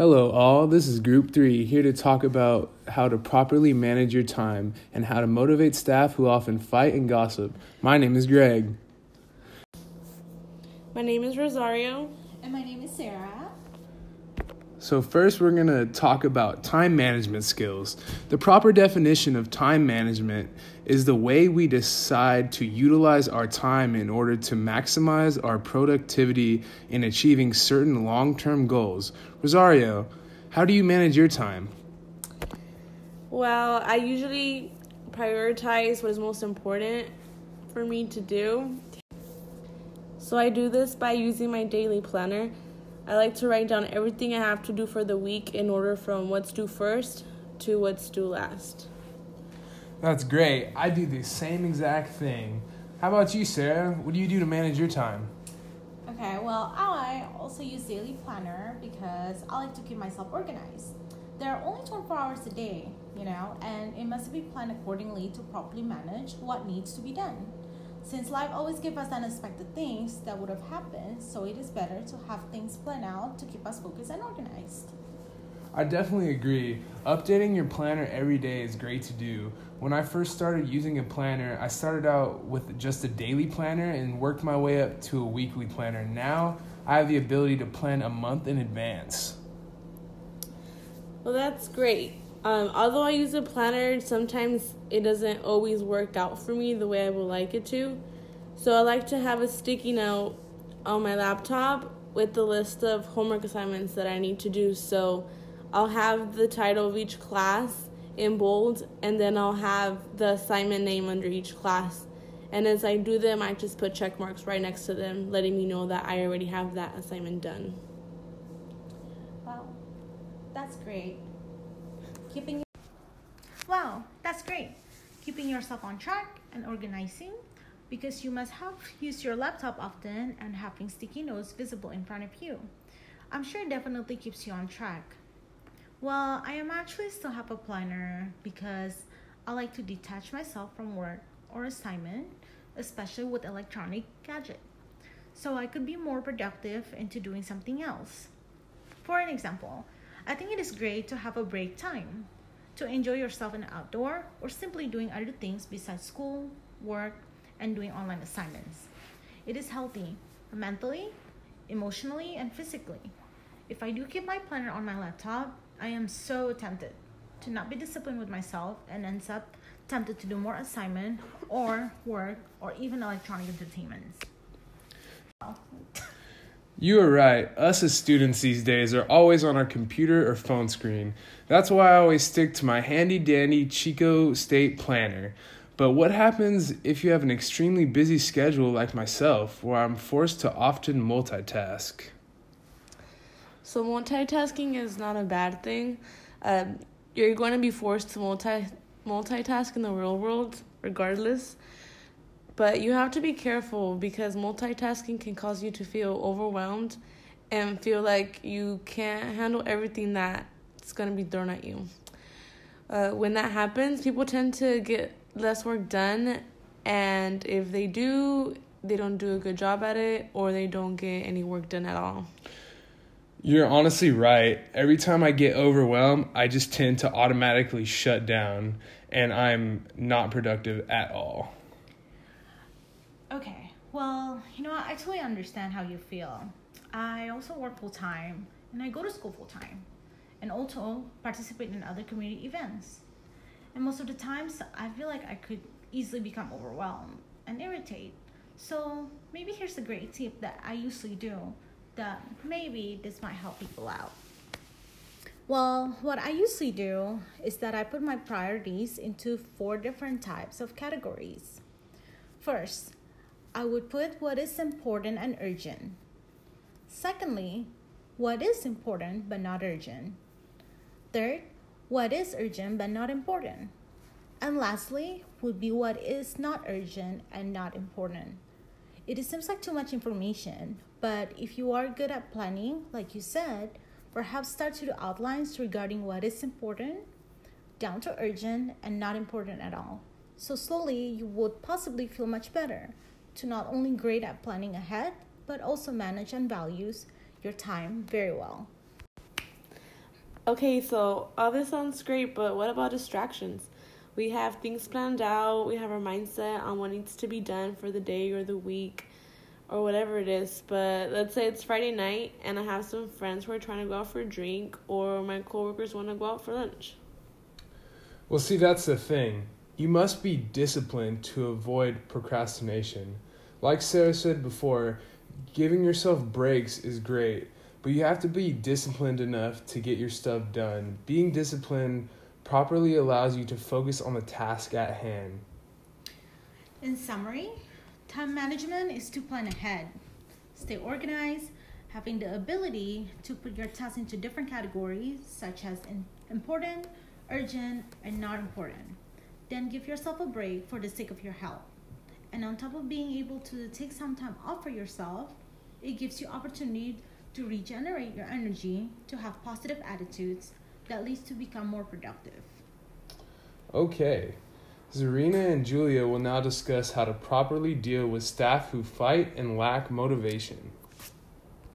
Hello, all. This is Group 3 here to talk about how to properly manage your time and how to motivate staff who often fight and gossip. My name is Greg. My name is Rosario. And my name is Sarah. So, first, we're going to talk about time management skills. The proper definition of time management is the way we decide to utilize our time in order to maximize our productivity in achieving certain long term goals. Rosario, how do you manage your time? Well, I usually prioritize what is most important for me to do. So, I do this by using my daily planner. I like to write down everything I have to do for the week in order from what's due first to what's due last. That's great. I do the same exact thing. How about you, Sarah? What do you do to manage your time? Okay, well, I also use Daily Planner because I like to keep myself organized. There are only 24 hours a day, you know, and it must be planned accordingly to properly manage what needs to be done. Since life always gives us unexpected things that would have happened, so it is better to have things planned out to keep us focused and organized. I definitely agree. Updating your planner every day is great to do. When I first started using a planner, I started out with just a daily planner and worked my way up to a weekly planner. Now I have the ability to plan a month in advance. Well, that's great. Um, although I use a planner, sometimes it doesn't always work out for me the way I would like it to. So I like to have a sticky note on my laptop with the list of homework assignments that I need to do. So I'll have the title of each class in bold, and then I'll have the assignment name under each class. And as I do them, I just put check marks right next to them, letting me know that I already have that assignment done. Wow, that's great. Keeping Wow, that's great. Keeping yourself on track and organizing because you must have used your laptop often and having sticky notes visible in front of you. I'm sure it definitely keeps you on track. Well, I am actually still have a planner because I like to detach myself from work or assignment, especially with electronic gadget, so I could be more productive into doing something else. For an example, I think it is great to have a break time to enjoy yourself in the outdoor or simply doing other things besides school, work, and doing online assignments. It is healthy mentally, emotionally, and physically. If I do keep my planner on my laptop, I am so tempted to not be disciplined with myself and ends up tempted to do more assignment or work or even electronic entertainments. You are right. Us as students these days are always on our computer or phone screen. That's why I always stick to my handy dandy Chico State planner. But what happens if you have an extremely busy schedule like myself, where I'm forced to often multitask? So multitasking is not a bad thing. Um, you're going to be forced to multi multitask in the real world, regardless. But you have to be careful because multitasking can cause you to feel overwhelmed and feel like you can't handle everything that's going to be thrown at you. Uh, when that happens, people tend to get less work done, and if they do, they don't do a good job at it or they don't get any work done at all. You're honestly right. Every time I get overwhelmed, I just tend to automatically shut down and I'm not productive at all. Okay, well, you know, I totally understand how you feel. I also work full time and I go to school full time and also participate in other community events. And most of the times, I feel like I could easily become overwhelmed and irritate. So maybe here's a great tip that I usually do that maybe this might help people out. Well, what I usually do is that I put my priorities into four different types of categories. First, I would put what is important and urgent. Secondly, what is important but not urgent. Third, what is urgent but not important. And lastly, would be what is not urgent and not important. It seems like too much information, but if you are good at planning, like you said, perhaps start to do outlines regarding what is important, down to urgent, and not important at all. So slowly, you would possibly feel much better to not only great at planning ahead, but also manage and values your time very well. Okay, so all this sounds great, but what about distractions? We have things planned out, we have our mindset on what needs to be done for the day or the week or whatever it is. But let's say it's Friday night and I have some friends who are trying to go out for a drink or my coworkers want to go out for lunch. Well, see, that's the thing. You must be disciplined to avoid procrastination. Like Sarah said before, giving yourself breaks is great, but you have to be disciplined enough to get your stuff done. Being disciplined properly allows you to focus on the task at hand. In summary, time management is to plan ahead, stay organized, having the ability to put your tasks into different categories such as important, urgent, and not important. Then give yourself a break for the sake of your health. And on top of being able to take some time off for yourself, it gives you opportunity to regenerate your energy, to have positive attitudes that leads to become more productive. Okay. Zarina and Julia will now discuss how to properly deal with staff who fight and lack motivation.